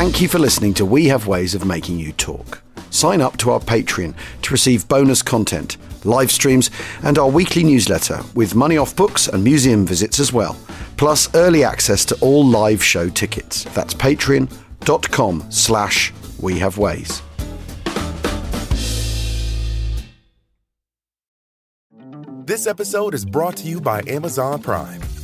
Thank you for listening to We Have Ways of Making You Talk. Sign up to our Patreon to receive bonus content, live streams, and our weekly newsletter with money off books and museum visits as well, plus early access to all live show tickets. That's patreon.com slash we have ways. This episode is brought to you by Amazon Prime.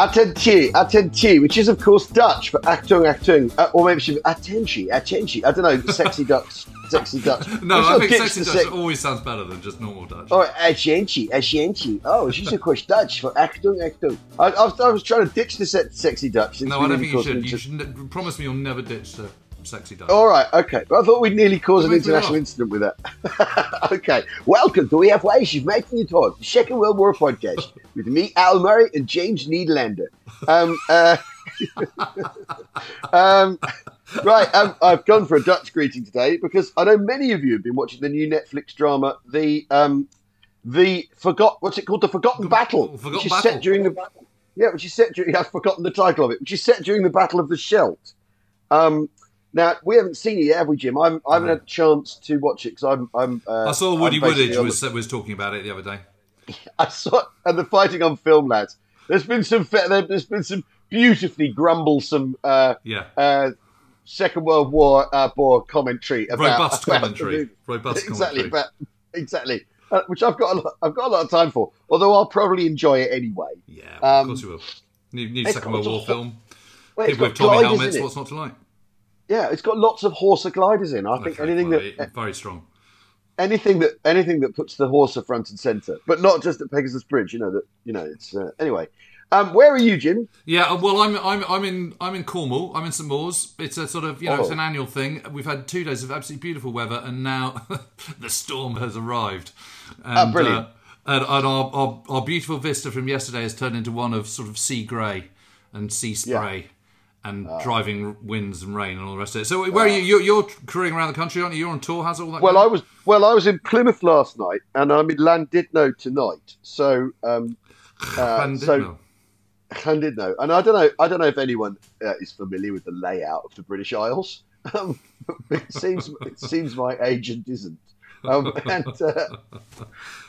Attentie, attentie, which is of course Dutch for Achtung, Achtung, uh, or maybe it should be attentie, attentie. I don't know, sexy Dutch, sexy Dutch. No, I think sexy Dutch sec- always sounds better than just normal Dutch. Oh, attentie, attentie. Oh, she's of course Dutch for Achtung, Achtung. I, I, was, I was trying to ditch the se- sexy Dutch. no, I don't think you should. You should promise me you'll never ditch the sexy Dutch. All right, okay. But I thought we'd nearly cause an Don't make me international incident with that. okay. Welcome to We Have Ways of Making You Talk, the Second World War podcast, with me, Al Murray, and James Niederlander. Um, uh, um, right, um, I've gone for a Dutch greeting today because I know many of you have been watching the new Netflix drama, the um, the forgot what's it called, the Forgotten Battle, Forgotten which is Battle. set during the yeah, which is set during. I've forgotten the title of it, which is set during the Battle of the Scheldt. Um, now we haven't seen it yet, have we, Jim? I'm, I haven't had a chance to watch it because I'm. I'm uh, I saw Woody Woodage was was talking about it the other day. I saw and the fighting on film, lads. There's been some. There's been some beautifully grumblesome uh, Yeah. uh, Second World War uh, war commentary about Robust about commentary. Robust exactly, commentary. exactly. Uh, which I've got. A lot, I've got a lot of time for. Although I'll probably enjoy it anyway. Yeah, well, Um, of course you will. New, new Second World War film. Well, People with Tommy gliders helmets. What's not to like? Yeah, it's got lots of Horsa gliders in. I think Okay, anything well, that very strong. anything that anything that puts the Horsa at front and centre, but not just at Pegasus Bridge. You know that. You know it's uh, anyway. Um, where are you, Jim? Yeah, uh, well, I'm I'm I'm in I'm in Cornwall. I'm in St Mawes. It's a sort of you know it's Oh. an annual thing. We've had two days of absolutely beautiful weather, and now the storm has arrived. And, Ah, brilliant. Uh, and and our, our our beautiful vista from yesterday has turned into one of sort of sea grey and sea spray. And Ah. driving winds and rain and all the rest of it. So, where are you? You're, you're careering around the country, aren't you? You're on tour. How's all that? Well, going? I was well, I was in Plymouth last night, and I'm in Llandudno tonight. So, um, uh, Llandudno. so Llandudno, and I don't know, I don't know if anyone uh, is familiar with the layout of the British Isles. Um, it seems it seems my agent isn't, um, and uh,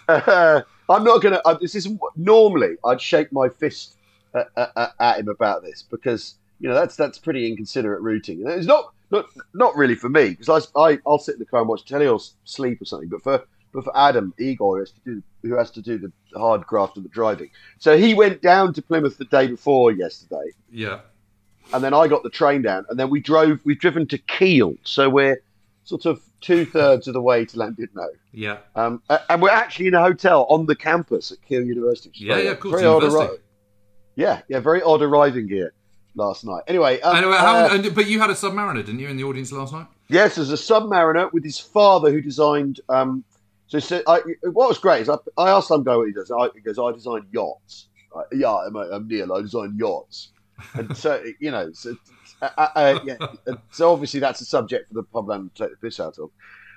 uh, I'm not gonna. Uh, this isn't normally I'd shake my fist at, at, at him about this because you know that's that's pretty inconsiderate routing. And it's not not not really for me because I, I I'll sit in the car and watch telly or sleep or something. But for but for Adam Igor, who has to do who has to do the hard graft of the driving, so he went down to Plymouth the day before yesterday, Yeah. and then I got the train down, and then we drove. We've driven to Keele, so we're sort of two thirds of the way to Llandudno. Yeah. Um, and we're actually in a hotel on the campus at Keele University. Yeah, yeah, of course, very odd arri- yeah, yeah, very odd arriving here last night. Anyway, um, Anyway, how, uh, and, but you had a Submariner, didn't you, in the audience last night? Yes, there's a submariner with his father who designed. Um, so, so I, what was great is I, I asked some guy what he does. I, he goes, I design yachts. I, yeah, I'm, I'm Neil. I design yachts. And so you know, so, uh, uh, yeah, so obviously that's a subject for the pub land to take the piss out of.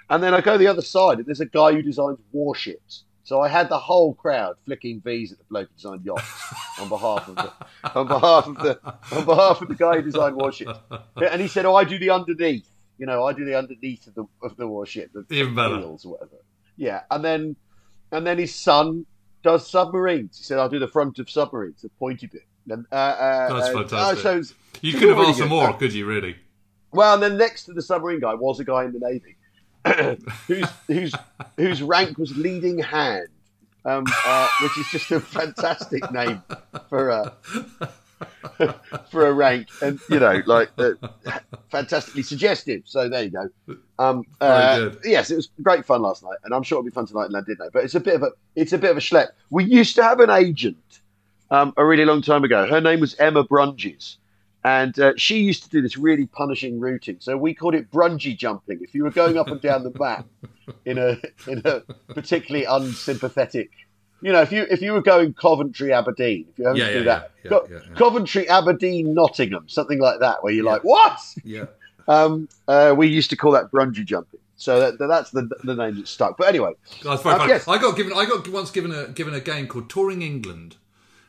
And then I go the other side, and there's a guy who designs warships. So I had the whole crowd flicking V's at the bloke who designed yachts on behalf of the on behalf of the on behalf of the guy who designed warships. And he said, "Oh, I do the underneath. You know, I do the underneath of the of the warship, the Even better. wheels or whatever." Yeah, and then and then his son does submarines. He said, "I'll do the front of submarines, the pointy bit." And, uh, uh, That's uh, fantastic. uh, so You could have really asked for more, Uh, could you, really? well, and then next to the submarine guy was a guy in the navy, whose whose whose rank was leading hand, um, uh, which is just a fantastic name for a for a rank, and you know, like uh, fantastically suggestive. So there you go. Um, uh, Yes, it was great fun last night, and I'm sure it'll be fun tonight in Llandudno. But it's a bit of a it's a bit of a schlep. We used to have an agent um, a really long time ago. Her name was Emma Brünjes. And uh, she used to do this really punishing routing, so we called it brungy jumping. If you were going up and down the map in a in a particularly unsympathetic, you know, if you if you were going Coventry Aberdeen, if you having Yeah, to yeah, do that, yeah, Co- yeah. Coventry Aberdeen Nottingham, something like that, where you're like, what? Yeah. Um, uh, we used to call that brungy jumping. So that, that's the the name that stuck. But anyway, That's very um, funny. yes. I got given. I got once given a given a game called Touring England,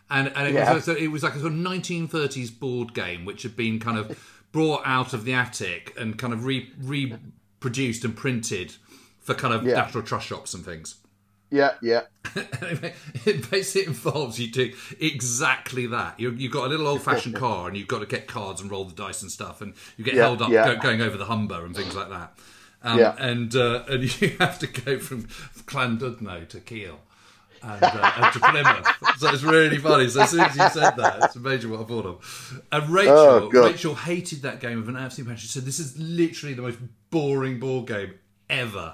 and and it Yeah. was like, it was like a sort of 1930s board game which had been kind of brought out of the attic and kind of re reproduced and printed for kind of Yeah. National Trust shops and things. Yeah, yeah, it basically involves you doing exactly that. You, you've got a little old-fashioned car, and you've got to get cards and roll the dice and stuff, and you get Yeah, held up yeah. go, going over the Humber and things like that. Um, Yeah. And uh, and you have to go from Llandudno to Keele. And, uh, and to Plymouth, so it's really funny. So as soon as you said that, it's amazing what I thought of. And Rachel, Oh, Rachel hated that game of an absolute passion. She said, "This is literally the most boring board game ever."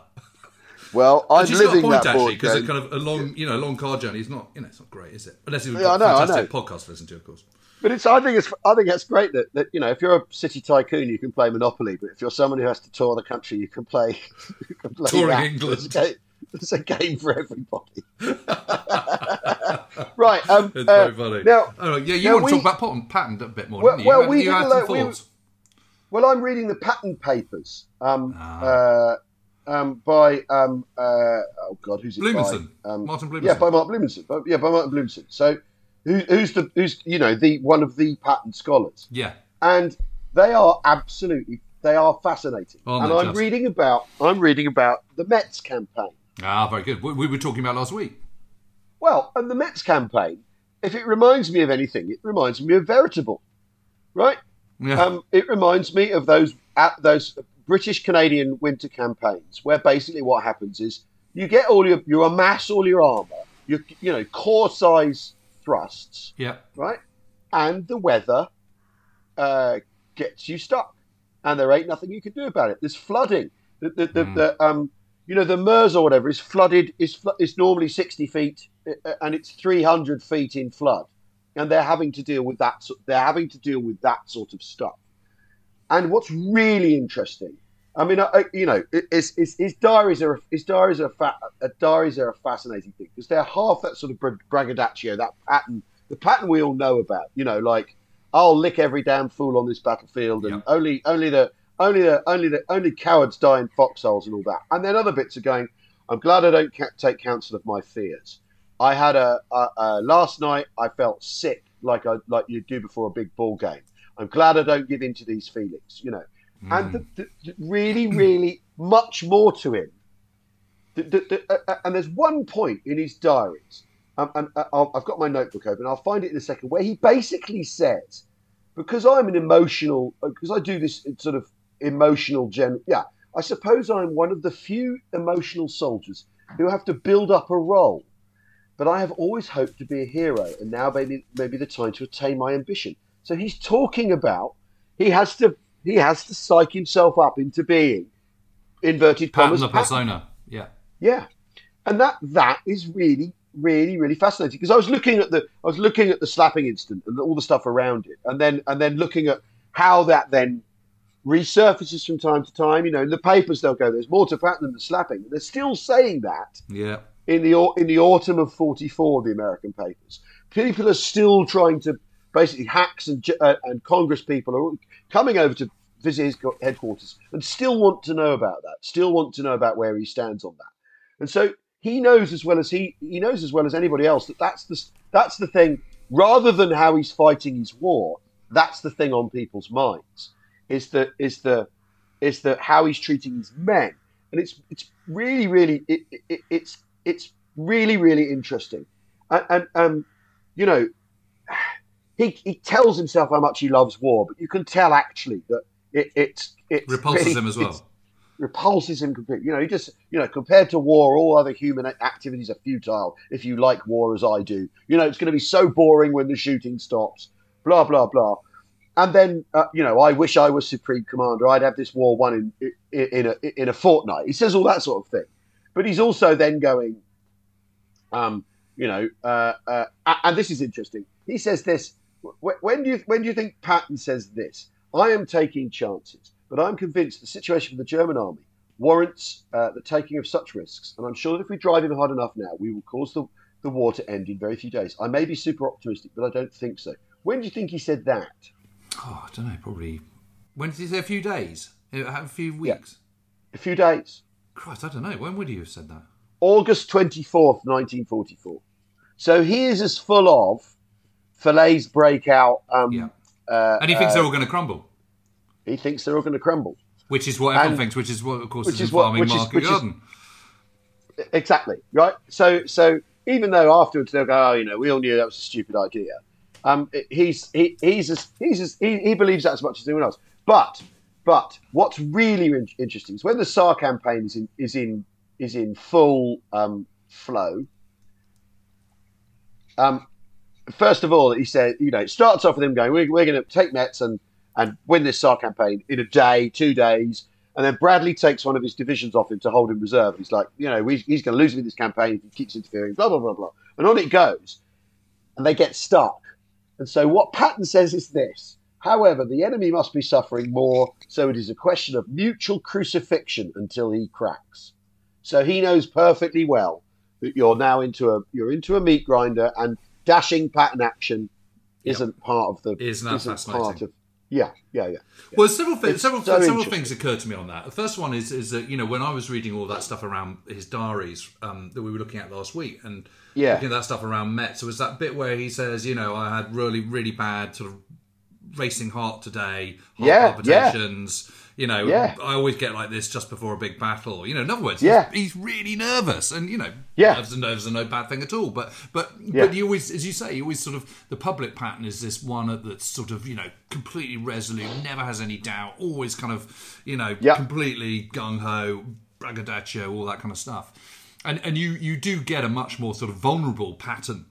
Well, I'm And got a living point that actually because it's kind of a long, you know, long car journey is not, you know, it's not great, is it? Unless you've Yeah, got I know, fantastic podcast to listen to, of course. But it's. I think it's. I think that's great that, that you know if you're a city tycoon you can play Monopoly, but if you're someone who has to tour the country you can play. You can play Touring that. England. It's a, game, it's a game for everybody. right. Um, It's uh, very funny. Now, oh, yeah, you want to talk about Patton, a bit more, Well- you? well, you we had, you did had a some lot- we- Well, I'm reading the Patton papers um, Ah. uh, um, by um, uh, oh god, who's it Blumenson. by? Um, Martin Blumenson. Yeah, by Mark Blumenson. But, yeah, by Martin Blumenson. So, who, who's the who's you know the one of the Patton scholars, Yeah. and they are absolutely they are fascinating. Aren't and I'm just? reading about I'm reading about the Metz campaign. Ah, very good. We, we were talking about last week. Well, and the Metz campaign, if it reminds me of anything, it reminds me of Veritable, right? Yeah. Um, it reminds me of those at those British Canadian winter campaigns where basically what happens is you get all your you amass all your armor, your you know corps size thrusts, yeah. right, and the weather uh, gets you stuck, and there ain't nothing you can do about it. There's flooding. The the, the, the um you know the Meuse or whatever is flooded is is normally sixty feet uh, and it's three hundred feet in flood, and they're having to deal with that. They're having to deal with that sort of stuff. And what's really interesting, I mean, I, you know, it- it's, it's, his diaries are his diaries are a fa- uh, diaries are a fascinating thing because they're half that sort of bra- braggadocio, that Patton, the Patton we all know about. You know, like I'll lick every damn fool on this battlefield, and Yep. only only the only the only the only cowards die in foxholes and all that. And then other bits are going. I'm glad I don't ca- take counsel of my fears. I had a, a, a last night. I felt sick, like I like you do before a big ball game. I'm glad I don't give in to these feelings, you know. And the, the, the really, really much more to him. Uh, uh, and there's one point in his diaries, um, and uh, I've got my notebook open. I'll find it in a second, where he basically says, because I'm an emotional, because I do this sort of emotional gen. Yeah, I suppose I'm one of the few emotional soldiers who have to build up a role. But I have always hoped to be a hero, and now maybe maybe the time to attain my ambition. So he's talking about he has to he has to psych himself up into being inverted Pattern commas Patton. persona. Yeah. Yeah, and that that is really really really fascinating because I was looking at the I was looking at the slapping incident and all the stuff around it, and then and then looking at how that then resurfaces from time to time. You know, in the papers they'll go, "There's more to Patton than the slapping." They're still saying that Yeah. in the in the autumn of '44, the American papers. People are still trying to basically hacks and uh, and Congress people are coming over to visit his headquarters and still want to know about that. Still want to know about where he stands on that. And so he knows as well as he he knows as well as anybody else that that's the that's the thing. Rather than how he's fighting his war, that's the thing on people's minds. Is the is the is the how he's treating his men, and it's it's really really it, it, it's it's really really interesting, and, and um, you know, he he tells himself how much he loves war, but you can tell actually that it it's it Repulses really- him as well. repulses him completely. You know, he just, you know, compared to war, all other human activities are futile if you like war as I do. You know, it's going to be so boring when the shooting stops, blah, blah, blah. And then, uh, you know, I wish I was Supreme Commander. I'd have this war won in, in, in, a, in a fortnight. He says all that sort of thing. But he's also then going, um, you know, uh, uh, and this is interesting. He says this. Wh- When do you when do you think Patton says this? I am taking chances, but I'm convinced the situation for the German army warrants uh, the taking of such risks, and I'm sure that if we drive him hard enough now, we will cause the, the war to end in very few days. I may be super optimistic, but I don't think so. When do you think he said that? Oh, I don't know. Probably. When did he say a few days? A few weeks. A few days. Christ, I don't know. When would he have said that? August 24th, 1944. So he is as full of Falaise breakout. Um, uh, And he thinks uh, they're all going to crumble, He thinks they're all going to crumble. which is what everyone and- thinks. Which is what, of course, which is, is what- farming which market is- garden. Exactly right. So so even though afterwards they'll go, oh, you know, we all knew that was a stupid idea. Um, he's he, he's as, he's as, he, he believes that as much as anyone else. But but what's really in- interesting is when the Saar campaign is in is in is in full um, flow. Um, first of all, he said, you know, it starts off with him going, we're, we're going to take Metz and and win this Saar campaign in a day, two days. And then Bradley takes one of his divisions off him to hold in reserve. He's like, you know, he's, he's going to lose me this campaign if he keeps interfering, blah, blah, blah, blah. And on it goes. And they get stuck. And so what Patton says is this. However, the enemy must be suffering more, so it is a question of mutual crucifixion until he cracks. So he knows perfectly well that you're now into a you're into a meat grinder and dashing Patton action isn't part of the Isn't that isn't part of yeah, yeah, yeah. Well, several things, several so several things occurred to me on that. The first one is is that you know when I was reading all that stuff around his diaries um, that we were looking at last week, and Yeah. looking at that stuff around Metz, there was that bit where he says, you know, I had really really bad sort of racing heart today, heart Yeah, yeah. You know, Yeah. I always get like this just before a big battle. You know, in other words, Yeah. he's, he's really nervous, and you know, Yeah. nerves and nerves are no bad thing at all. But but Yeah. but you always, as you say, you always sort of the public Patton is this one that's sort of you know completely resolute, never has any doubt, always kind of you know Yeah. completely gung ho, braggadocio, all that kind of stuff. And and you you do get a much more sort of vulnerable Patton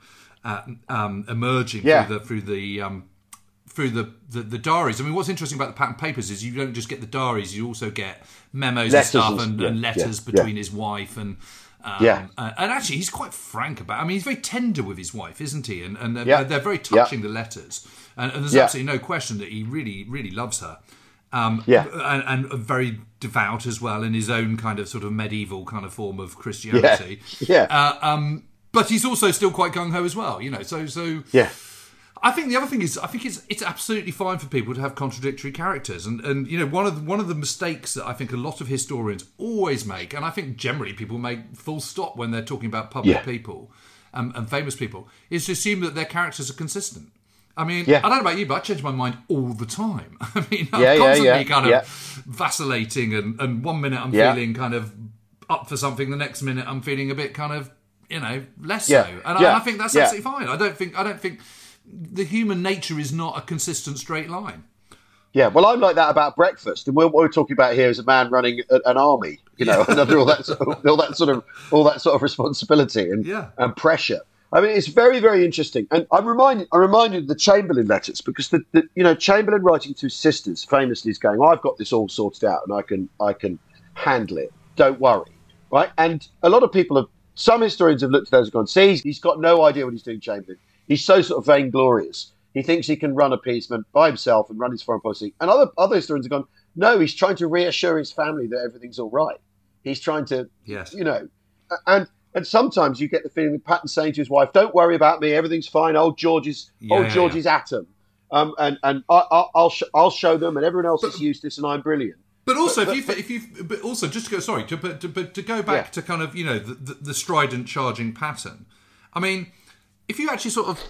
uh, um, emerging Yeah. through the through the um, through the, the the diaries. I mean, what's interesting about the Patton papers is you don't just get the diaries; you also get memos Letters and stuff and- yeah, and letters yeah, between yeah. his wife and. Um, Yeah. uh, and actually, he's quite frank about. I mean, he's very tender with his wife, isn't he? And and they're, Yeah. they're very Yeah. touching. The letters, and, and there's Yeah. absolutely no question that he really, really loves her. Um, Yeah. and, and very devout as well in his own kind of sort of medieval kind of form of Christianity. Yeah. Uh, um, but he's also still quite gung ho as well, you know. So so Yeah. I think the other thing is, I think it's it's absolutely fine for people to have contradictory characters, and and you know one of the, one of the mistakes that I think a lot of historians always make, and I think generally people make full stop when they're talking about public Yeah. people um, and famous people, is to assume that their characters are consistent. I mean, Yeah. I don't know about you, but I change my mind all the time. I mean, I'm Yeah, constantly kind of vacillating, and, and one minute I'm feeling kind of up for something, the next minute I'm feeling a bit kind of, you know, less so. And, I, I think that's absolutely fine. I don't think I don't think the human nature is not a consistent straight line. Yeah, well, I'm like that about breakfast, and what we're talking about here is a man running a, an army, you know, and under all that, sort of, all that sort of, all that sort of responsibility and Yeah. and pressure. I mean, it's very, very interesting. And I'm reminded, I'm reminded of the Chamberlain letters because the, the, you know, Chamberlain writing to his sisters famously is going, oh, "I've got this all sorted out, and I can, I can handle it. Don't worry." Right? And a lot of people have, some historians have looked at those and gone, "See, he's got no idea what he's doing, Chamberlain. He's so sort of vainglorious. He thinks he can run appeasement by himself and run his foreign policy." And other other historians have gone, "No, he's trying to reassure his family that everything's all right. He's trying to Yes. you know, and and sometimes you get the feeling that Patton's saying to his wife, "Don't worry about me. Everything's fine. Old George is Yeah, old yeah, George yeah. atom, um, and and I, I, I'll sh- I'll show them, and everyone else is useless, and I'm brilliant." But also, But- if you if you but also just to go sorry to but to, but to go back Yeah. to kind of you know the, the, the strident charging Patton. I mean, if you actually sort of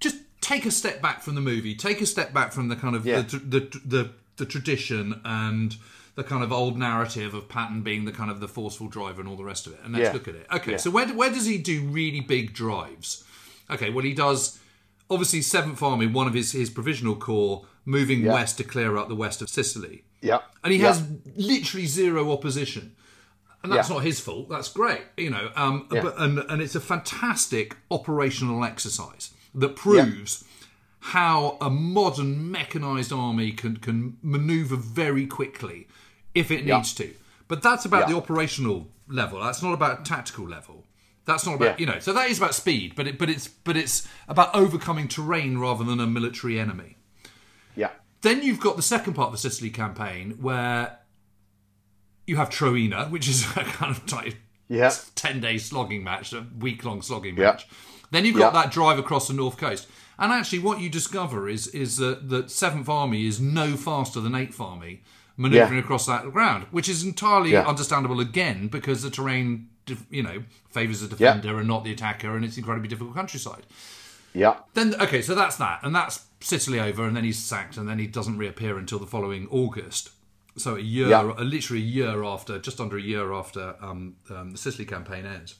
just take a step back from the movie, take a step back from the kind of Yeah. the, the the the tradition and the kind of old narrative of Patton being the kind of the forceful driver and all the rest of it, and let's Yeah. look at it. Okay, Yeah. so where where does he do really big drives? Okay, well he does. Obviously, Seventh Army, one of his his provisional corps, moving west to clear up the west of Sicily Yeah, and he has literally zero opposition. And that's Yeah. not his fault. That's great, you know. Um, Yeah. but, and and it's a fantastic operational exercise that proves how a modern mechanized army can can maneuver very quickly if it Yeah. needs to. But that's about Yeah. the operational level. That's not about tactical level. That's not about Yeah. you know. So that is about speed, but it but it's but it's about overcoming terrain rather than a military enemy. yeah, Then you've got the second part of the Sicily campaign where you have Troina, which is a kind of tight Yeah. 10 day slogging match, a week long slogging Yeah. match. Then you've got Yeah. that drive across the north coast. And actually, what you discover is is that the Seventh Army is no faster than Eighth Army manoeuvring Yeah. across that ground, which is entirely understandable again because the terrain, you know, favours the defender and not the attacker, and it's incredibly difficult countryside. yeah, Then okay, so that's that, and that's Sicily over, and then he's sacked, and then he doesn't reappear until the following August. So a year, Yeah. literally a year after, just under a year after um, um, the Sicily campaign ends.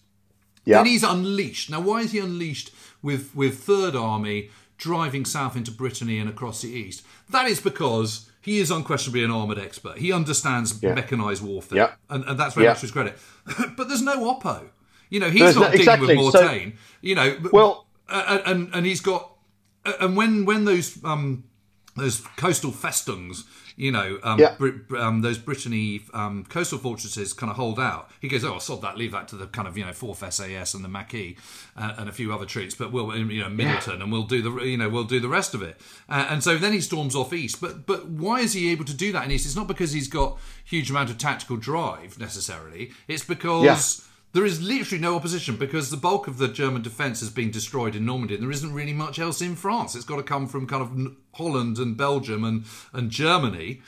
yeah, Then he's unleashed. Now, why is he unleashed with with Third Army driving south into Brittany and across the east? That is because he is unquestionably an armoured expert. He understands Yeah. mechanised warfare, Yeah. and, and that's very much his credit. but there's no oppo. You know, he's There's not no- dealing exactly, with so- you know, Well- uh, and and he's got and when when those um those coastal festings, you know, um, Yeah. Brit- um, those Brittany um, coastal fortresses kind of hold out. He goes, "Oh, sod that, leave that to the kind of you know Fourth SAS and the Maquis uh, and a few other troops, but we'll you know Middleton and we'll do the you know we'll do the rest of it." Uh, and so then he storms off east. But but why is he able to do that in east? It's not because he's got huge amount of tactical drive necessarily. It's because Yeah. There is literally no opposition because the bulk of the German defence has been destroyed in Normandy, and there isn't really much else in France. It's got to come from kind of Holland and Belgium and and Germany.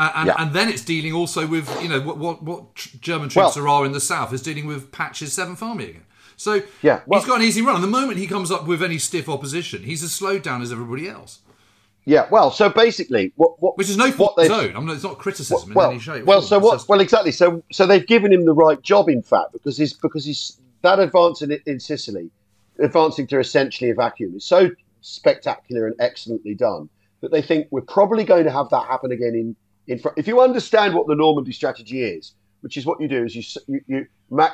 And, Yeah. and then it's dealing also with you know what what, what German troops Well- there are in the south is dealing with Patch's Seventh Army again. So Yeah, well- he's got an easy run. And the moment he comes up with any stiff opposition, he's as slowed down as everybody else, yeah. Well, so basically, what, what which is no fault they've- I mean, it's not criticism well, in any shape. well, so what? Well, exactly. So, so they've given him the right job, in fact, because he's because he's that advance in, in Sicily, advancing to essentially a vacuum, is so spectacular and excellently done that they think we're probably going to have that happen again in in. Fr- If you understand what the Normandy strategy is, which is what you do, is you you you,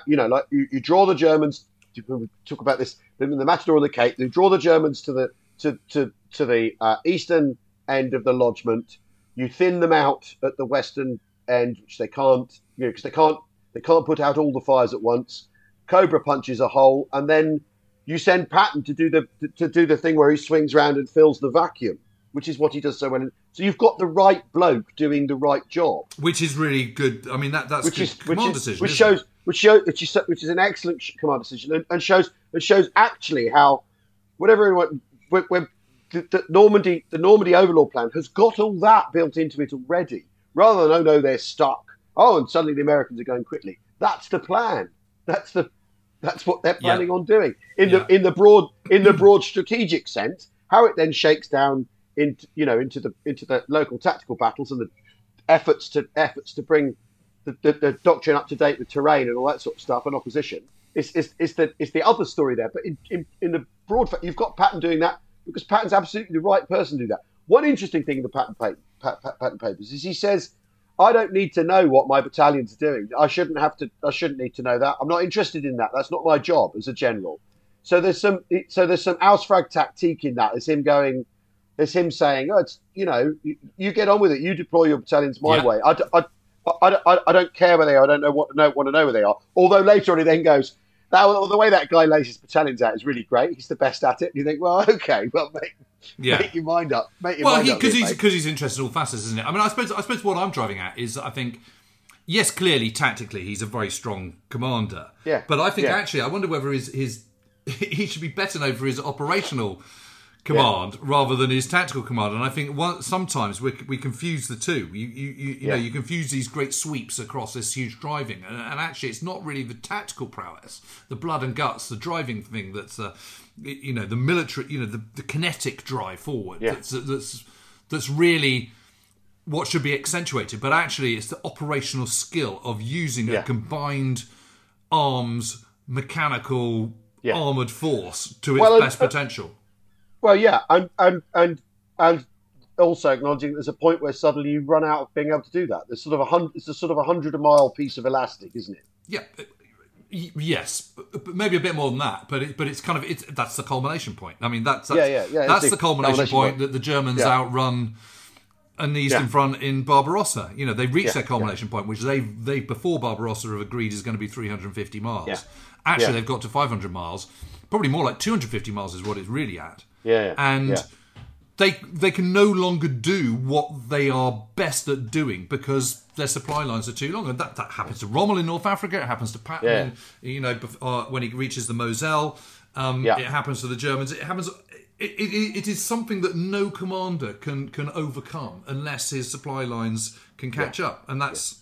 you know like you, you draw the Germans. We talk about this in the Matador and the Cape. You draw the Germans to the to to to the uh, eastern end of the lodgement. You thin them out at the western end, which they can't, you know, because they can't they can't put out all the fires at once. Cobra punches a hole, and then you send Patton to do the to, do the thing where he swings around and fills the vacuum, which is what he does so well. So you've got the right bloke doing the right job, which is really good. I mean, that that's which good is which is decision. which isn't it? shows which shows which is which is an excellent command decision, and, and shows and shows actually how whatever when, when the, the Normandy the Normandy Overlord plan has got all that built into it already, rather than oh no they're stuck. Oh, and suddenly the Americans are going quickly. That's the plan. That's the that's what they're planning on doing in Yeah. the in the broad in the broad strategic sense. How it then shakes down into you know into the into the local tactical battles and the efforts to efforts to bring the, the, the doctrine up to date with terrain and all that sort of stuff and opposition. It's, it's, it's the it's the other story there. But in, in, in the broad, fa- you've got Patton doing that because Patton's absolutely the right person to do that. one interesting thing in the Patton, pa- pa- pa- Patton papers is he says, "I don't need to know what my battalion's are doing. I shouldn't have to. I shouldn't need to know that. I'm not interested in that. That's not my job as a general." So there's some. So there's some Auftragstaktik in that. It's him going. It's him saying, "Oh, it's you know, you, you get on with it. You deploy your battalions my Yeah. way. I, I, I, I, I don't care where they are. I don't know what know, want to know where they are." Although later on he then goes, "That the way that guy lays his battalions out is really great. He's the best at it." And you think, "Well, okay, well, make, Yeah. make your mind up. Make your well, mind up." because mate, he's because he's interested in all facets, isn't it? I mean, I suppose I suppose what I'm driving at is I think, yes, clearly tactically he's a very strong commander. Yeah, But I think yeah. actually, I wonder whether his his he should be better known for his operational command rather than his tactical command. And I think one, sometimes we we confuse the two. You you you, you know you confuse these great sweeps across this huge driving, and, and actually it's not really the tactical prowess, the blood and guts, the driving thing that's uh, you know the military, you know the, the kinetic drive forward. Yeah. That's that's that's really what should be accentuated, but actually it's the operational skill of using Yeah. a combined arms mechanical Yeah. armored force to its Well, best uh, potential. Well, yeah, and and and and also acknowledging there's a point where suddenly you run out of being able to do that. There's sort of a hundred. It's a sort of a hundred mile piece of elastic, isn't it? Yeah. uh, Yes, but maybe a bit more than that, but it, but it's kind of it's that's the culmination point. I mean, that's, that's Yeah, yeah, yeah, That's the culmination, culmination point point. that the Germans Yeah. outrun an Eastern Yeah. Front in Barbarossa. You know, they reached Yeah, their culmination point, which they they before Barbarossa have agreed is going to be 350 miles. Actually, they've got to 500 miles. Probably more like 250 miles is what it's really at. Yeah, yeah, and. yeah. They, they can no longer do what they are best at doing because their supply lines are too long, and that, that happens to Rommel in North Africa. It happens to Patton, Yeah. you know, uh, when he reaches the Moselle. Um, Yeah. It happens to the Germans. It happens. It, it, it is something that no commander can can overcome unless his supply lines can catch up, and that's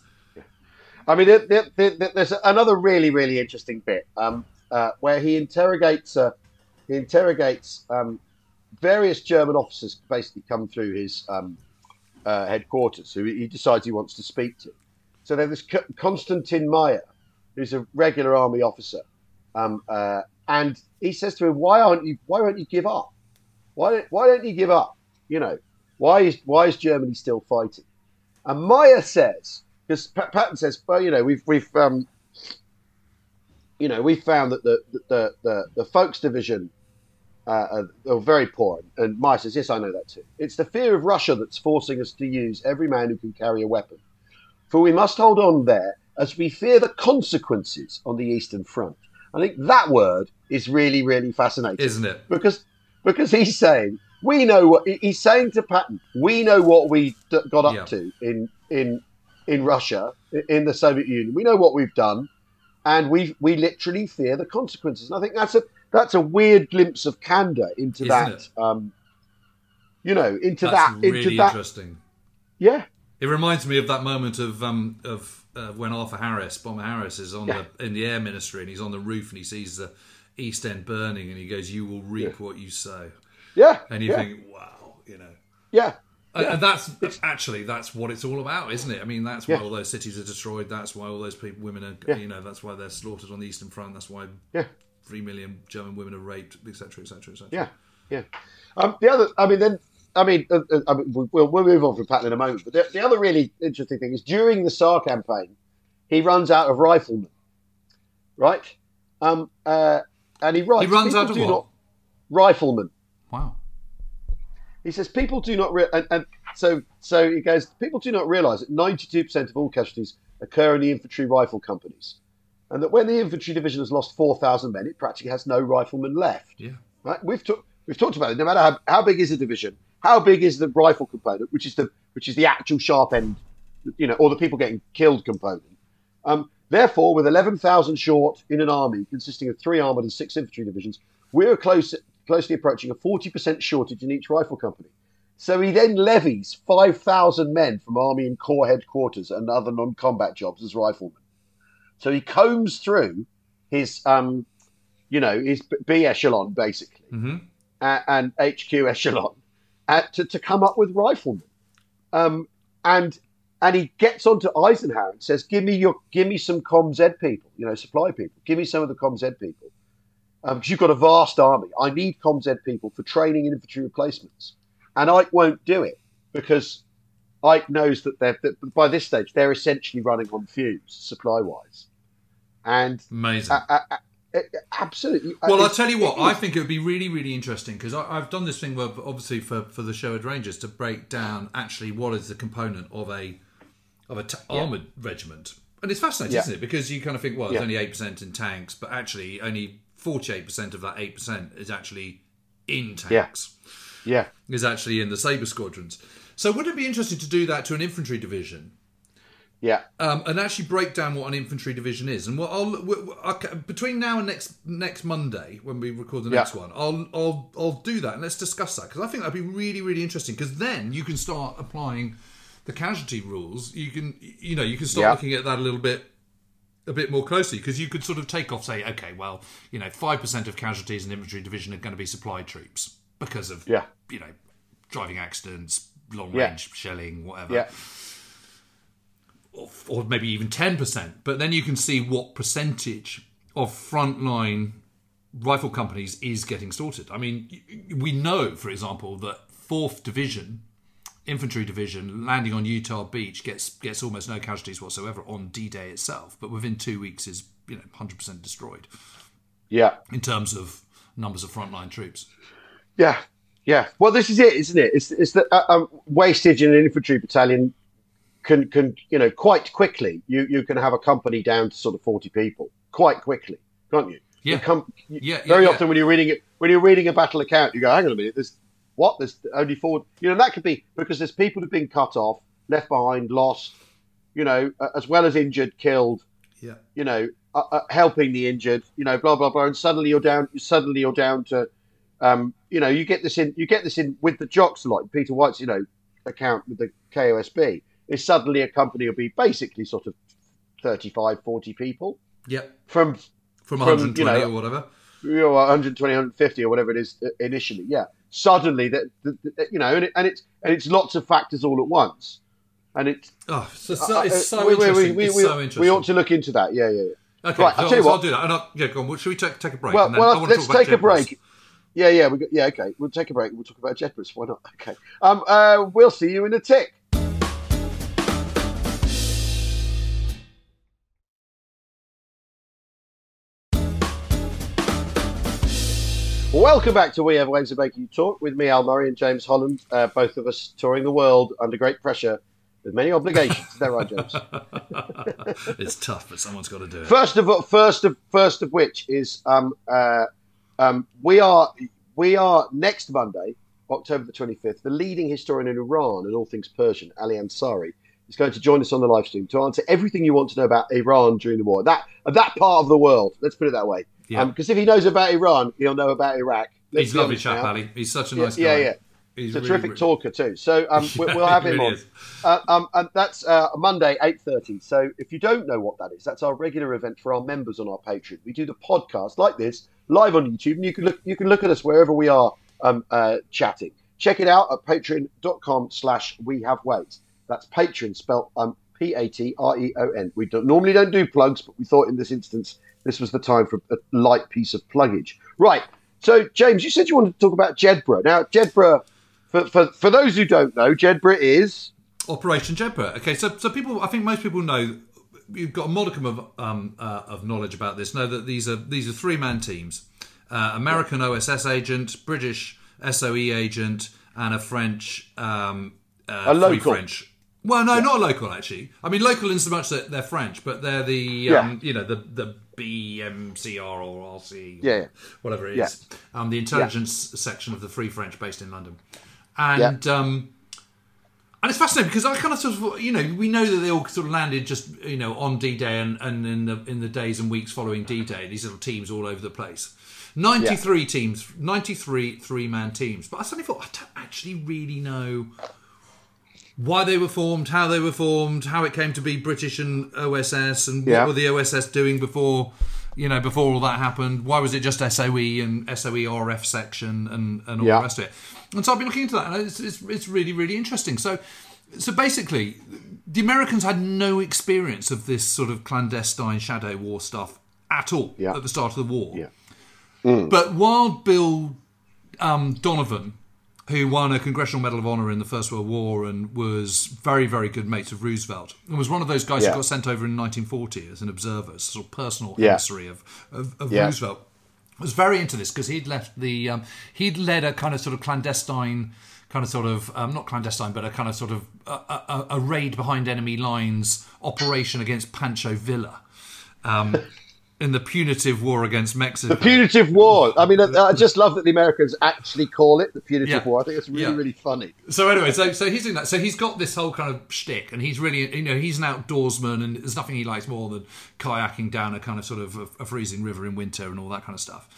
I mean, there, there, there, there's another really, really interesting bit um, uh, where he interrogates uh, he interrogates um, various German officers basically come through his um, uh, headquarters who he decides he wants to speak to. So there's this Konstantin Meyer, who's a regular army officer, um, uh, and he says to him, "Why aren't you? Why won't you give up? Why don't, why don't you give up? You know, why is why is Germany still fighting?" And Meyer says, because Patton says, well, you know, we've we've um, you know, we found that the the the, the Volks division uh, are, are very poor, and Meyer says, yes, I know that too. It's the fear of Russia that's forcing us to use every man who can carry a weapon, for we must hold on there as we fear the consequences on the Eastern Front. I think that word is really, really fascinating, isn't it? because because he's saying we know what he's saying to Patton. We know what we got up Yeah. to in in in Russia, in the Soviet Union. We know what we've done, and we we literally fear the consequences. And I think that's a that's a weird glimpse of candor into Isn't that. Um, you know, into That's that, really into that. interesting. Yeah, It reminds me of that moment of um, of uh, when Arthur Harris, Bomber Harris, is on Yeah. the in the air ministry and he's on the roof and he sees the East End burning and he goes, "You will reap what you sow." yeah, And you yeah, think, "Wow," you know. yeah, And- And that's actually that's what it's all about, isn't it? I mean, that's why Yeah. all those cities are destroyed. That's why all those people, women are, Yeah. you know, that's why they're slaughtered on the Eastern Front. That's why yeah. Three million German women are raped, etc., etc., etc. Yeah, yeah. Um, the other, I mean, then, I mean, uh, uh, I mean we'll, we'll move on from Patton in a moment. But the, the other really interesting thing is during the Saar campaign, he runs out of riflemen, right? Um, uh, and he writes. He runs out of what? not- riflemen. Wow. He says people do not, re- and, and so so he goes. People do not realise that ninety-two percent of all casualties occur in the infantry rifle companies, and that when the infantry division has lost four thousand men, it practically has no riflemen left. Yeah. Right? We've talked we've talked about it. No matter how, how big is a division, how big is the rifle component, which is the which is the actual sharp end, you know, or the people getting killed component. Um, therefore, with eleven thousand short in an army consisting of three armored and six infantry divisions, we're close closely approaching a forty percent shortage in each rifle company. So he then levies five thousand men from army and corps headquarters and other non-combat jobs as riflemen. So he combs through his um, you know, his B- echelon basically hmm uh, and HQ echelon uh, to, to come up with riflemen. Um, and and he gets onto Eisenhower and says, "Give me your, give me some ComZ people, you know, supply people. Give me some of the ComZ people, because you've got a vast army. I need ComZ people for training and infantry replacements." and Ike won't do it because Ike knows that they're that by this stage they're essentially running on fumes supply wise, and amazing. Uh, uh, uh, absolutely. Well, I'll tell you what. I think it would be really, really interesting because I've done this thing, where, obviously, for, for the Sherwood Rangers to break down actually what is the component of a of a t- yeah. armored regiment, and it's fascinating, yeah. isn't it? Because you kind of think, well, it's yeah. only eight percent in tanks, but actually, only forty eight percent of that eight percent is actually in tanks. Yeah, is actually in the Sabre squadrons. So, would it be interesting to do that to an infantry division? Yeah, um, and actually break down what an infantry division is, and what I'll, I'll, between now and next next Monday when we record the next yeah. one, I'll I'll I'll do that and let's discuss that because I think that'd be really really interesting because then you can start applying the casualty rules. You can you know you can start yeah. looking at that a little bit a bit more closely because you could sort of take off say okay well you know five percent of casualties in infantry division are going to be supply troops because of yeah. you know driving accidents, long range yeah. shelling, whatever. Or, maybe even 10%. But then you can see what percentage of frontline rifle companies is getting sorted. I mean, we know, for example, that 4th Division, infantry division, landing on Utah Beach gets gets almost no casualties whatsoever on D-Day itself, but within two weeks is you know 100% destroyed. Yeah. In terms of numbers of frontline troops. Yeah, yeah. Well, this is it, isn't it? It's, it's the uh, um, wastage in an infantry battalion can can you know quite quickly you you can have a company down to sort of 40 people quite quickly can't you? Yeah. com- yeah, yeah, very yeah. often when you're reading it when you're reading a battle account you go hang on a minute there's what there's only four you know that could be because there's people who've been cut off left behind lost you know as well as injured killed yeah. you know uh, uh, helping the injured you know blah blah blah and suddenly you're down suddenly you're down to um, you know you get this in you get this in with the jocks like peter white's you know account with the kosb is suddenly a company will be basically sort of 35, 40 people. Yep. From from 120 you know, or whatever. You know, 120, 150 or whatever it is initially. Yeah. Suddenly that, you know, and, it, and it's and it's lots of factors all at once. And it's oh, so, so, it's uh, so we, interesting. We, we, it's so interesting. We ought to look into that. Yeah, yeah, yeah. Okay, right, I'll tell you what. I'll do that. And I'll, yeah, go on. Well, should we take, take a break? Well, well let's take a break. Yeah, yeah, we got, yeah. Okay, we'll take a break. We'll talk about Jedburghs. Why not? Okay. Um, uh, we'll see you in a tick. Welcome back to We Have Ways of Making You Talk with me, Al Murray, and James Holland, uh, both of us touring the world under great pressure with many obligations. Is that right, James? it's tough, but someone's got to do it. First of first of first of which is um, uh, um, we are we are next Monday, October the twenty fifth. The leading historian in Iran and all things Persian, Ali Ansari, is going to join us on the live stream to answer everything you want to know about Iran during the war. That that part of the world. Let's put it that way. Yeah. Because um, if he knows about Iran, he'll know about Iraq. Let's He's a lovely chap, Ali. He's such a nice yeah, guy. Yeah, yeah. He's a really, terrific really... talker too. So um, we'll, we'll have him really on. Uh, um, and that's uh, Monday, eight thirty. So if you don't know what that is, that's our regular event for our members on our Patreon. We do the podcast like this live on YouTube, and you can look you can look at us wherever we are um, uh, chatting. Check it out at patreon.com/slash We Have Ways. That's Patreon spelled um, P A T R E O N. We don't, normally don't do plugs, but we thought in this instance this was the time for a light piece of pluggage. Right. So, James, you said you wanted to talk about Jedburgh. Now, Jedburgh, for, for, for those who don't know, Jedburgh is. Operation Jedburgh. Okay, so, so people, I think most people know, you've got a modicum of, um, uh, of knowledge about this, know that these are, these are three man teams uh, American. OSS agent, British SOE agent, and a French. Um, uh, a local. French well, no, yeah. not local actually. I mean, local in so much that they're French, but they're the um, yeah. you know the the BMCR or RC, yeah, yeah. whatever it is, um, the intelligence section of the Free French based in London, and um, and it's fascinating because I kind of sort of you know we know that they all sort of landed just you know on D Day and, and in the in the days and weeks following D Day. These little teams all over the place. 93 teams, 93 three man teams. But I suddenly thought, I don't actually really know why they were formed, how they were formed, how it came to be British and OSS, and what were the OSS doing before, you know, before all that happened? Why was it just SOE and SOE RF section and, and all yeah. the rest of it? And so I've been looking into that, and it's, it's, it's really really interesting. So so basically, the Americans had no experience of this sort of clandestine shadow war stuff at all yeah. at the start of the war. Yeah. Mm. But while Bill um, Donovan who won a Congressional Medal of Honor in the First World War and was very, very good mates of Roosevelt, and was one of those guys Yeah. who got sent over in 1940 as an observer, as a sort of personal Yeah. emissary of, of, of Yeah. Roosevelt. Was very into this because he'd left the um, he'd led a kind of sort of clandestine kind of sort of um, not clandestine but a kind of sort of a, a, a raid behind enemy lines operation against Pancho Villa um, in the punitive war against Mexico. The punitive war. I mean, I, I just love that the Americans actually call it the punitive Yeah. war. I think it's really, Yeah. really funny. So anyway, so so he's doing that. So he's got this whole kind of shtick, and he's really, you know, he's an outdoorsman, and there's nothing he likes more than kayaking down a kind of sort of a, a freezing river in winter and all that kind of stuff.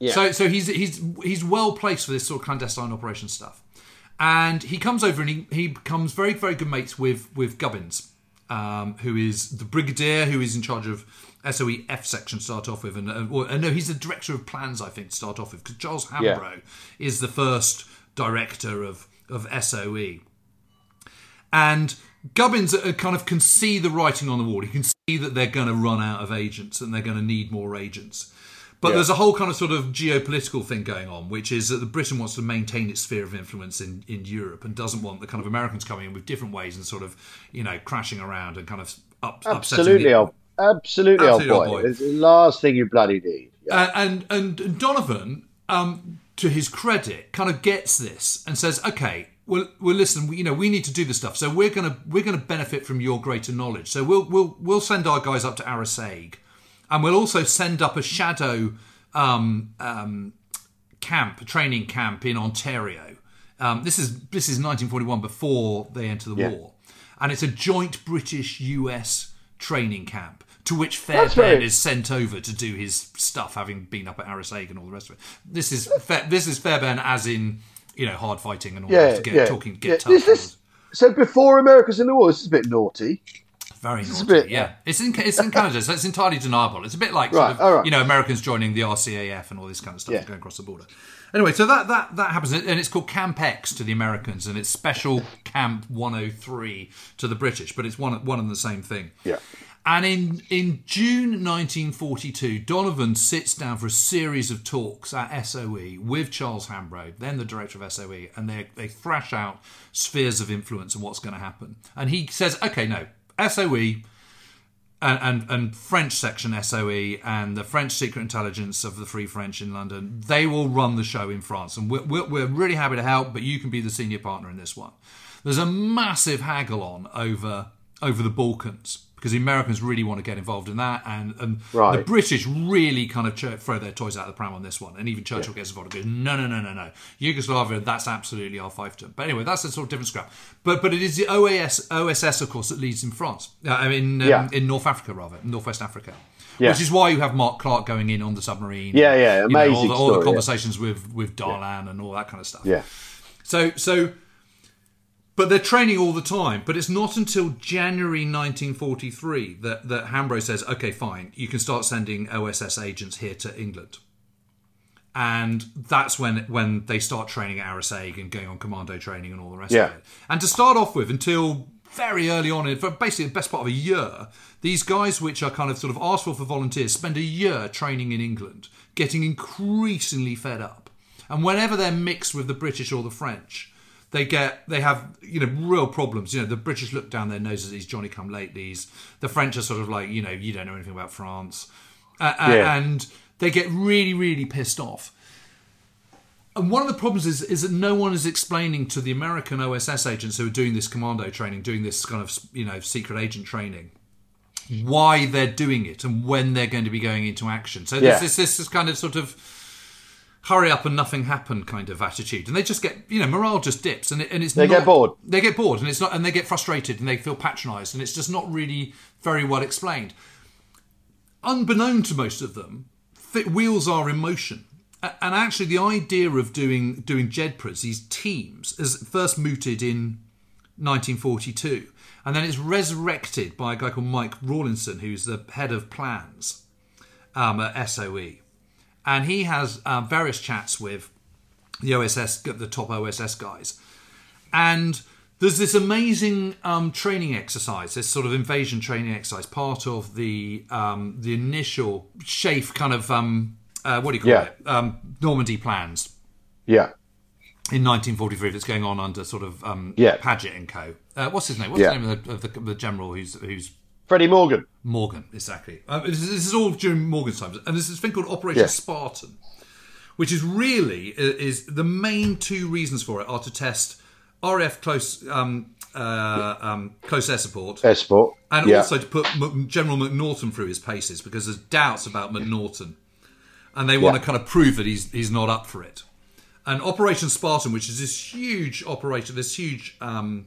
Yeah. So so he's he's he's well placed for this sort of clandestine operation stuff, and he comes over and he he becomes very very good mates with with Gubbins, um, who is the brigadier who is in charge of SOE F section to start off with, and uh, or, uh, no, he's the director of plans I think to start off with because Charles Yeah. Hambro is the first director of of SOE. And Gubbins uh, kind of can see the writing on the wall. He can see that they're going to run out of agents and they're going to need more agents. But Yeah. there's a whole kind of sort of geopolitical thing going on, which is that the Britain wants to maintain its sphere of influence in, in Europe and doesn't want the kind of Americans coming in with different ways and sort of, you know, crashing around and kind of up, upsetting Absolutely, old, absolutely, old Absolutely, boy. old boy. It's the last thing you bloody need. Uh, and and Donovan, um, to his credit, kind of gets this and says, "Okay, well, well, listen, we, you know, we need to do this stuff. So we're gonna we're gonna benefit from your greater knowledge. So we'll we'll we'll send our guys up to Arisaig, and we'll also send up a shadow um, um, camp, training camp in Ontario. Um, this is this is 1941 before they enter the Yeah. war, and it's a joint British-U.S. training camp to which Fairbairn is sent over to do his stuff, having been up at Arisaig and all the rest of it. This is Fa- this is Fairbairn as in you know hard fighting and all Yeah, that. Get yeah. talking, get yeah. tough. This, this, so before America's in the war, this is a bit naughty. Very This naughty, bit- yeah. It's in it's in Canada, so it's entirely deniable. It's a bit like Right, sort of, right. you know Americans joining the RCAF and all this kind of stuff Yeah. going across the border. Anyway, so that that that happens, and it's called Camp X to the Americans, and it's Special Camp 103 to the British, but it's one one and the same thing. Yeah. And in, in June 1942, Donovan sits down for a series of talks at SOE with Charles Hambro, then the director of SOE, and they, they thrash out spheres of influence and what's going to happen. And he says, okay, no, SOE and, and, and French section SOE and the French secret intelligence of the Free French in London, they will run the show in France. And we're, we're, we're really happy to help, but you can be the senior partner in this one. There's a massive haggle on over over the Balkans because the Americans really want to get involved in that, and, and the British really kind of ch- throw their toys out of the pram on this one. And even Churchill gets involved and goes, no, no, no, no, no. Yugoslavia, that's absolutely our fiefdom. But anyway, that's a sort of different scrap. But but it is the OAS, OSS, of course, that leads in France. Uh, I mean, um, Yeah. in North Africa, rather, Northwest Africa. Yeah. Which is why you have Mark Clark going in on the submarine. Yeah, yeah, You know, all, amazing the, all the story, yeah. conversations with with Darlan and all that kind of stuff. Yeah. So so but they're training all the time. But it's not until January 1943 that, that Hambro says, okay, fine, you can start sending OSS agents here to England. And that's when when they start training at Arisaig and going on commando training and all the rest Yeah. of it. And to start off with, until very early on, in for basically the best part of a year, these guys, which are kind of sort of asked for for volunteers, spend a year training in England, getting increasingly fed up. And whenever they're mixed with the British or the French, they get they have you know real problems. You know the British look down their noses at these Johnny Come Latelys. The French are sort of like you know you don't know anything about France, uh, uh, Yeah. and they get really really pissed off. And one of the problems is is that no one is explaining to the American OSS agents who are doing this commando training, doing this kind of you know secret agent training, why they're doing it and when they're going to be going into action. So Yeah. this is this is kind of sort of hurry up and nothing happened kind of attitude, and they just get you know morale just dips, and it, and it's They not- get bored. They get bored, and it's not, and they get frustrated, and they feel patronised, and it's just not really very well explained. Unbeknown to most of them, th- wheels are in motion. And actually, the idea of doing doing Jedburghs, these teams, is first mooted in 1942, and then it's resurrected by a guy called Mike Rawlinson, who's the head of plans um, at SOE, and he has uh, various chats with the OSS, the top OSS guys, and there's this amazing um, training exercise, this sort of invasion training exercise, part of the um, the initial SHAEF kind of um, uh, what do you call Yeah. it? Um, Normandy plans. Yeah. in 1943 that's going on under sort of um, Yeah. Paget and Co. Uh, what's his name? What's Yeah. the name of the, of the, the general who's who's Freddie Morgan. Morgan, exactly. Uh, this, is, this is all during Morgan's times, and there's this thing called Operation Yeah. Spartan, which is really is the main two reasons for it are to test RAF close um, uh, um, close air support, Air sport. and yeah. also to put M- General McNaughton through his paces because there's doubts about McNaughton, and they want Yeah. to kind of prove that he's he's not up for it. And Operation Spartan, which is this huge operation, this huge um,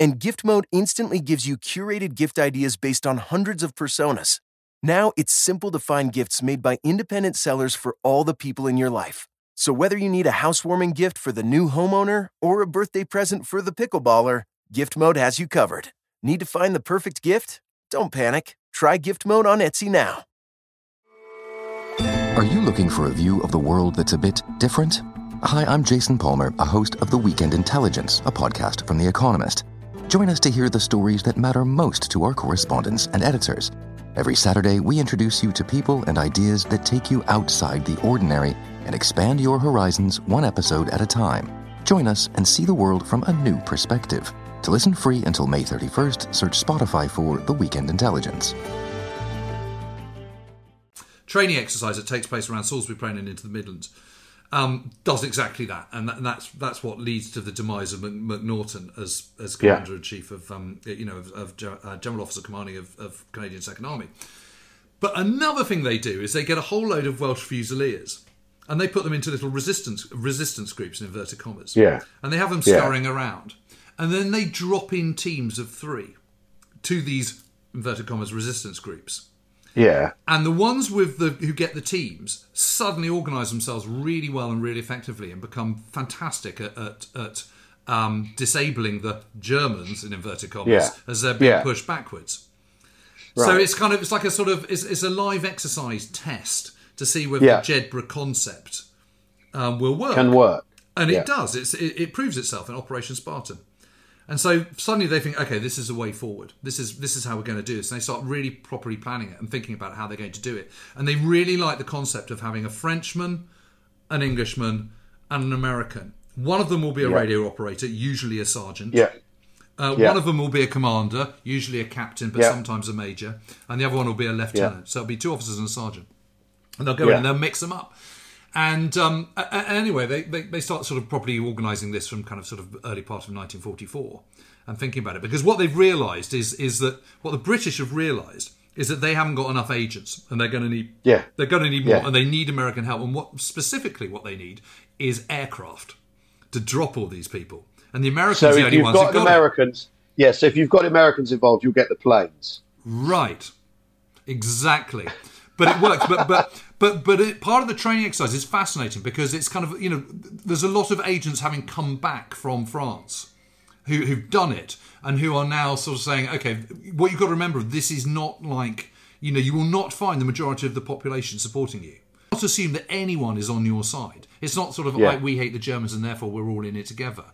And gift mode instantly gives you curated gift ideas based on hundreds of personas. Now it's simple to find gifts made by independent sellers for all the people in your life. So whether you need a housewarming gift for the new homeowner or a birthday present for the pickleballer, gift mode has you covered. Need to find the perfect gift? Don't panic. Try gift mode on Etsy now. Are you looking for a view of the world that's a bit different? Hi, I'm Jason Palmer, a host of The Weekend Intelligence, a podcast from The Economist. Join us to hear the stories that matter most to our correspondents and editors. Every Saturday, we introduce you to people and ideas that take you outside the ordinary and expand your horizons one episode at a time. Join us and see the world from a new perspective. To listen free until May 31st, search Spotify for The Weekend Intelligence. training exercise that takes place around Salisbury Plain and into the Midlands um, does exactly that, and, that, and that's that's what leads to the demise of Mc, McNaughton as as Yeah. commander in chief of um, you know of, of uh, general officer commanding of, of Canadian Second Army. But another thing they do is they get a whole load of Welsh Fusiliers. And they put them into little resistance resistance groups in inverted commas. Yeah. And they have them Yeah. scurrying around. And then they drop in teams of three to these inverted commas resistance groups. Yeah. And the ones with the who get the teams suddenly organise themselves really well and really effectively and become fantastic at at, at um, disabling the Germans in inverted commas Yeah. as they're being Yeah. pushed backwards. So it's kind of it's like a sort of it's, it's a live exercise test to see whether Yeah. the Jedburgh concept um, will work. Can work. And it does. It's, it, it proves itself in Operation Spartan. And so suddenly they think, okay, this is the way forward. This is this is how we're going to do this. And they start really properly planning it and thinking about how they're going to do it. And they really like the concept of having a Frenchman, an Englishman, and an American. One of them will be a Yeah. radio operator, usually a sergeant. Yeah. Uh, Yeah. One of them will be a commander, usually a captain, but Yeah. sometimes a major, and the other one will be a lieutenant. So it'll be two officers and a sergeant, and they'll go in and they'll mix them up. And um, anyway, they, they, they start sort of properly organising this from kind of sort of early part of 1944 and thinking about it because what they've realised is is that what the British have realised is that they haven't got enough agents and they're going to need Yeah. they're going to need more Yeah. and they need American help and what specifically what they need is aircraft to drop all these people and the Americans So are the if only you've ones got got. Americans, yeah. So if you've got Americans involved, you'll get the planes. Right. Exactly. But it works. But but but but it, part of the training exercise is fascinating because it's kind of you know there's a lot of agents having come back from France who who've done it and who are now sort of saying, okay, what you've got to remember, this is not like you know you will not find the majority of the population supporting you. Not assume that anyone is on your side. It's not sort of Yeah. like we hate the Germans and therefore we're all in it together.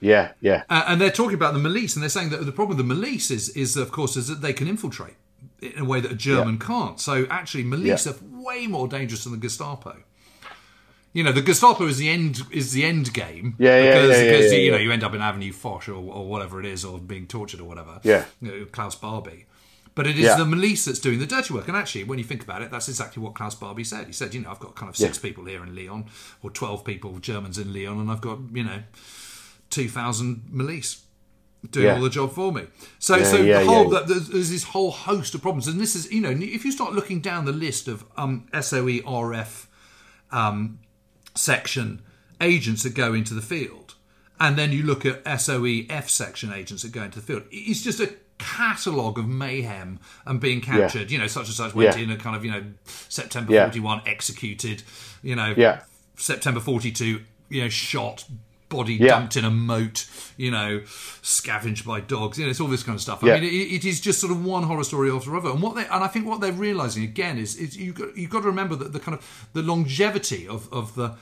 Yeah, yeah, Uh, and they're talking about the milice, and they're saying that the problem with the milice is, is of course, is that they can infiltrate in a way that a German can't. So actually, milice Yeah. are way more dangerous than the Gestapo. You know, the Gestapo is the end is the end game. Yeah, yeah, because, yeah, yeah, because yeah, you know you end up in Avenue Foch or, or whatever it is, or being tortured or whatever. Yeah. you know, Klaus Barbie. But it is Yeah. the milice that's doing the dirty work. And actually, when you think about it, that's exactly what Klaus Barbie said. He said, you know, I've got kind of six Yeah. people here in Lyon, or 12 people, Germans in Lyon, and I've got, you know, 2,000 milice. Doing Yeah. all the job for me. So, Yeah, so yeah, the whole there's, there's this whole host of problems, and this is you know if you start looking down the list of um, SOE RF um, section agents that go into the field, and then you look at SOE F section agents that go into the field, it's just a catalogue of mayhem and being captured. You know, such and such went in and kind of you know September forty one executed. You know, Yeah. September forty two. You know, shot. Body Yeah. dumped in a moat, you know, scavenged by dogs. You know, it's all this kind of stuff. I mean, it, it is just sort of one horror story after another. And what they and I think what they're realizing again is is you got you got to remember that the kind of the longevity of of the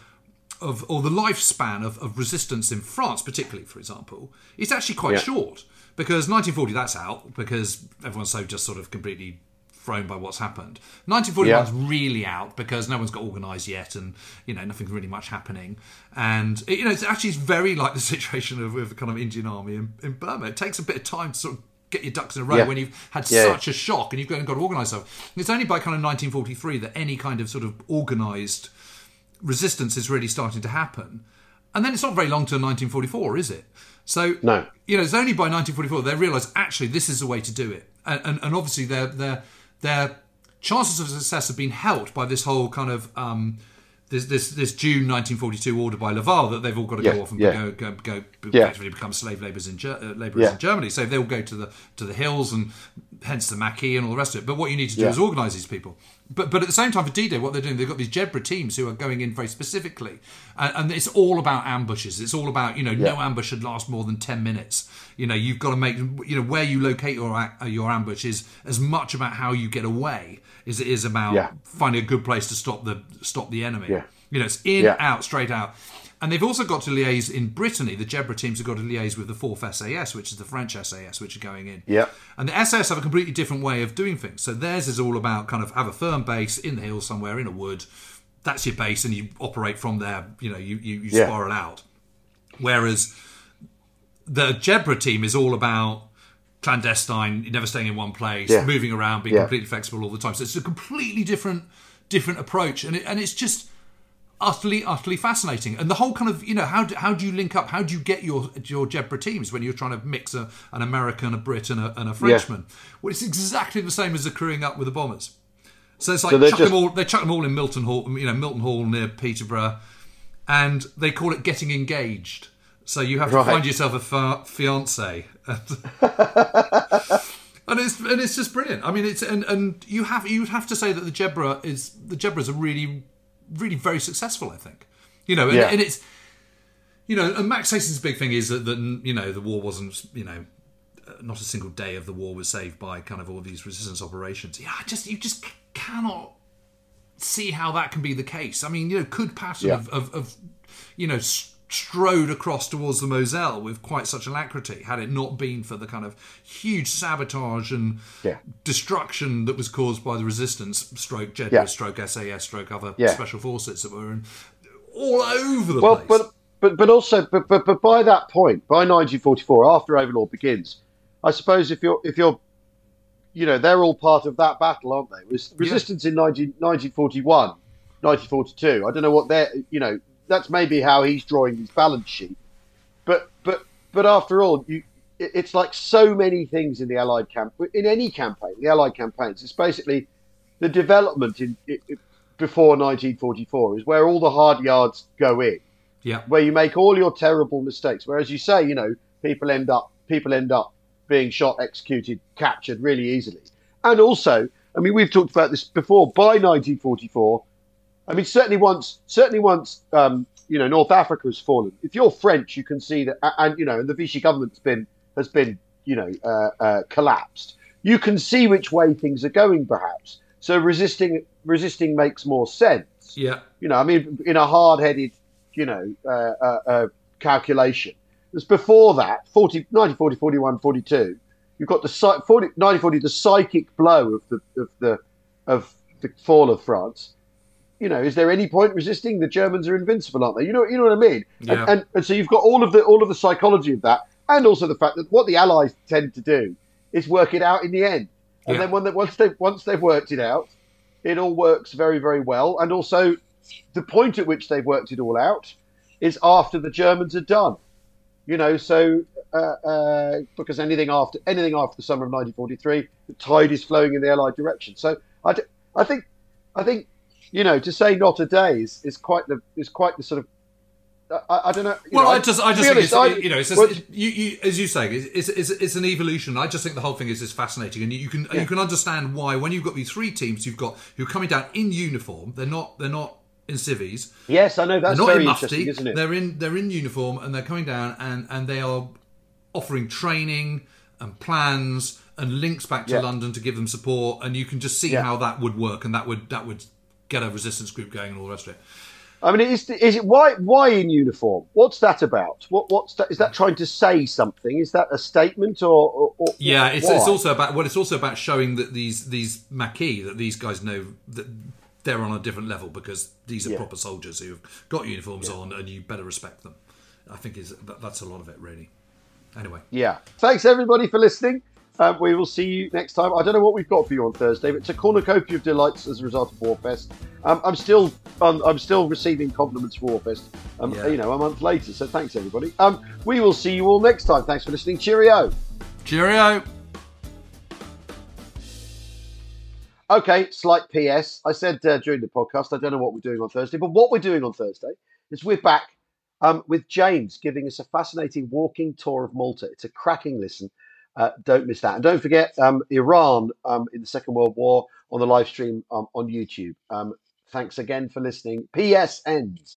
of or the lifespan of, of resistance in France, particularly, for example, is actually quite Yeah. short because 1940 that's out because everyone's so just sort of completely thrown by what's happened. 1941 is really out because no one's got organised yet, and you know nothing's really much happening. And you know it's actually very like the situation of with the kind of Indian army in, in Burma. It takes a bit of time to sort of get your ducks in a row Yeah. when you've had Yeah. such a shock and you've got, got to organise stuff. It's only by kind of 1943 that any kind of sort of organised resistance is really starting to happen. And then it's not very long till 1944, is it? So, No. you know, it's only by 1944 they realise actually this is the way to do it. And, and, and obviously their, their, their chances of success have been helped by this whole kind of um, this, this this June 1942 order by Laval that they've all got to Yeah, go off and yeah. go go, go Yeah. effectively become slave labourers in, Ger- uh, labourers Yeah. in Germany. So they all go to the to the hills and hence the Maquis and all the rest of it. But what you need to do is organise these people. But but at the same time for D-Day, what they're doing, they've got these Jedburgh teams who are going in very specifically, and, and it's all about ambushes. It's all about you know no ambush should last more than ten minutes. You know you've got to make you know where you locate your your ambush is as much about how you get away as it is about Yeah. finding a good place to stop the stop the enemy. Yeah. You know, it's in, Yeah. out, straight out. And they've also got to liaise in Brittany. The Jedburgh teams have got to liaise with the 4th SAS, which is the French SAS, which are going in. Yeah. And the SAS have a completely different way of doing things. So theirs is all about kind of have a firm base in the hills somewhere in a wood. That's your base, and you operate from there. You know, you you, you spiral out. Whereas the Jedburgh team is all about clandestine, never staying in one place, Yeah. moving around, being Yeah. completely flexible all the time. So it's a completely different different approach, and it, and it's just utterly utterly fascinating. And the whole kind of you know how do, how do you link up? How do you get your your Jedburgh teams when you're trying to mix a, an American, a Brit, and a, and a Frenchman? Well, it's exactly the same as the crewing up with the bombers. So it's like So chuck just- them all. They chuck them all in Milton Hall, you know, Milton Hall near Peterborough, and they call it getting engaged. So you have to Right. find yourself a fa- fiance, and it's and it's just brilliant. I mean, it's and and you have you would have to say that the Jedburgh is the Jedburghs are really, really very successful. I think, you know, and, Yeah. and it's you know, and Max Hastings' big thing is that, that you know the war wasn't you know uh, not a single day of the war was saved by kind of all these resistance operations. Yeah, I just you just c- cannot see how that can be the case. I mean, you know, could Patton Yeah. have, have, have you know strode across towards the Moselle with quite such alacrity had it not been for the kind of huge sabotage and Yeah. destruction that was caused by the resistance, stroke Jedburgh, Yeah. stroke SAS, stroke other Yeah. special forces that were in, all over the well, place. but but but also, but, but but by that point, by 1944, after Overlord begins, I suppose if you're if you're, you know, they're all part of that battle, aren't they? Res- Resistance in 19, 1941, 1942. I don't know what they're, you know, that's maybe how he's drawing his balance sheet. But but but after all, you. It's like so many things in the Allied camp, in any campaign, the Allied campaigns. It's basically the development in, before 1944 is where all the hard yards go in yeah, where you make all your terrible mistakes. Whereas you say, you know, people end up people end up being shot, executed, captured really easily. And also, I mean, we've talked about this before. By 1944, I mean, certainly once certainly once um, you know North Africa has fallen. If you're French, you can see that, and you know, and the Vichy government's been has been you know uh, uh, collapsed. You can see which way things are going, perhaps. So resisting resisting makes more sense yeah, you know, I mean, in a hard-headed, you know, uh, uh, uh, calculation. It was before that, 40, 1940, 41, 42. You've got the psy- 40, 1940, the psychic blow of the of the of the fall of France. You know, is there any point resisting? The Germans are invincible, aren't they? You know, you know what I mean. Yeah. And, and and so you've got all of the all of the psychology of that, and also the fact that what the Allies tend to do is work it out in the end. And Yeah. then when they, once they once they've worked it out, it all works very very well. And also, the point at which they've worked it all out is after the Germans are done. You know, so uh, uh, because anything after anything after the summer of 1943, the tide is flowing in the Allied direction. So I, d- I think I think you know to say not a day is, is quite the is quite the sort of I, I don't know. Well, know, I just, I just think honest, it's, I- you know, it's just, well, you, you, as you say, it's, it's, it's an evolution. I just think the whole thing is, is fascinating, and you can, Yeah. you can understand why when you've got these three teams, you've got who are coming down in uniform. They're not, they're not in civvies. Yes, I know that's they're not very in interesting, isn't it? They're in, they're in uniform, and they're coming down, and and they are offering training and plans and links back to Yeah. London to give them support, and you can just see Yeah. how that would work, and that would that would get a resistance group going and all the rest of it. I mean, is, is it why why in uniform? What's that about? What what's that? Is that trying to say something? Is that a statement or? or, or Yeah, it's, it's also about well, it's also about showing that these these Maquis that these guys know that they're on a different level because these are Yeah. proper soldiers who've got uniforms on, and you better respect them. I think is that, that's a lot of it, really. Anyway, Yeah. Thanks everybody for listening. Um, we will see you next time. I don't know what we've got for you on Thursday, but it's a cornucopia of delights as a result of Warfest. Um, I'm still um, I'm still receiving compliments for Warfest. Um, Yeah. You know, a month later. So thanks everybody. Um, we will see you all next time. Thanks for listening. Cheerio. cheerio. Okay, slight PS. I said uh, during the podcast, I don't know what we're doing on Thursday, but what we're doing on Thursday is we're back um, with James giving us a fascinating walking tour of Malta. It's a cracking listen. Uh, don't miss that. And don't forget um, Iran um, in the Second World War on the live stream um, on YouTube. Um, thanks again for listening. PS ends.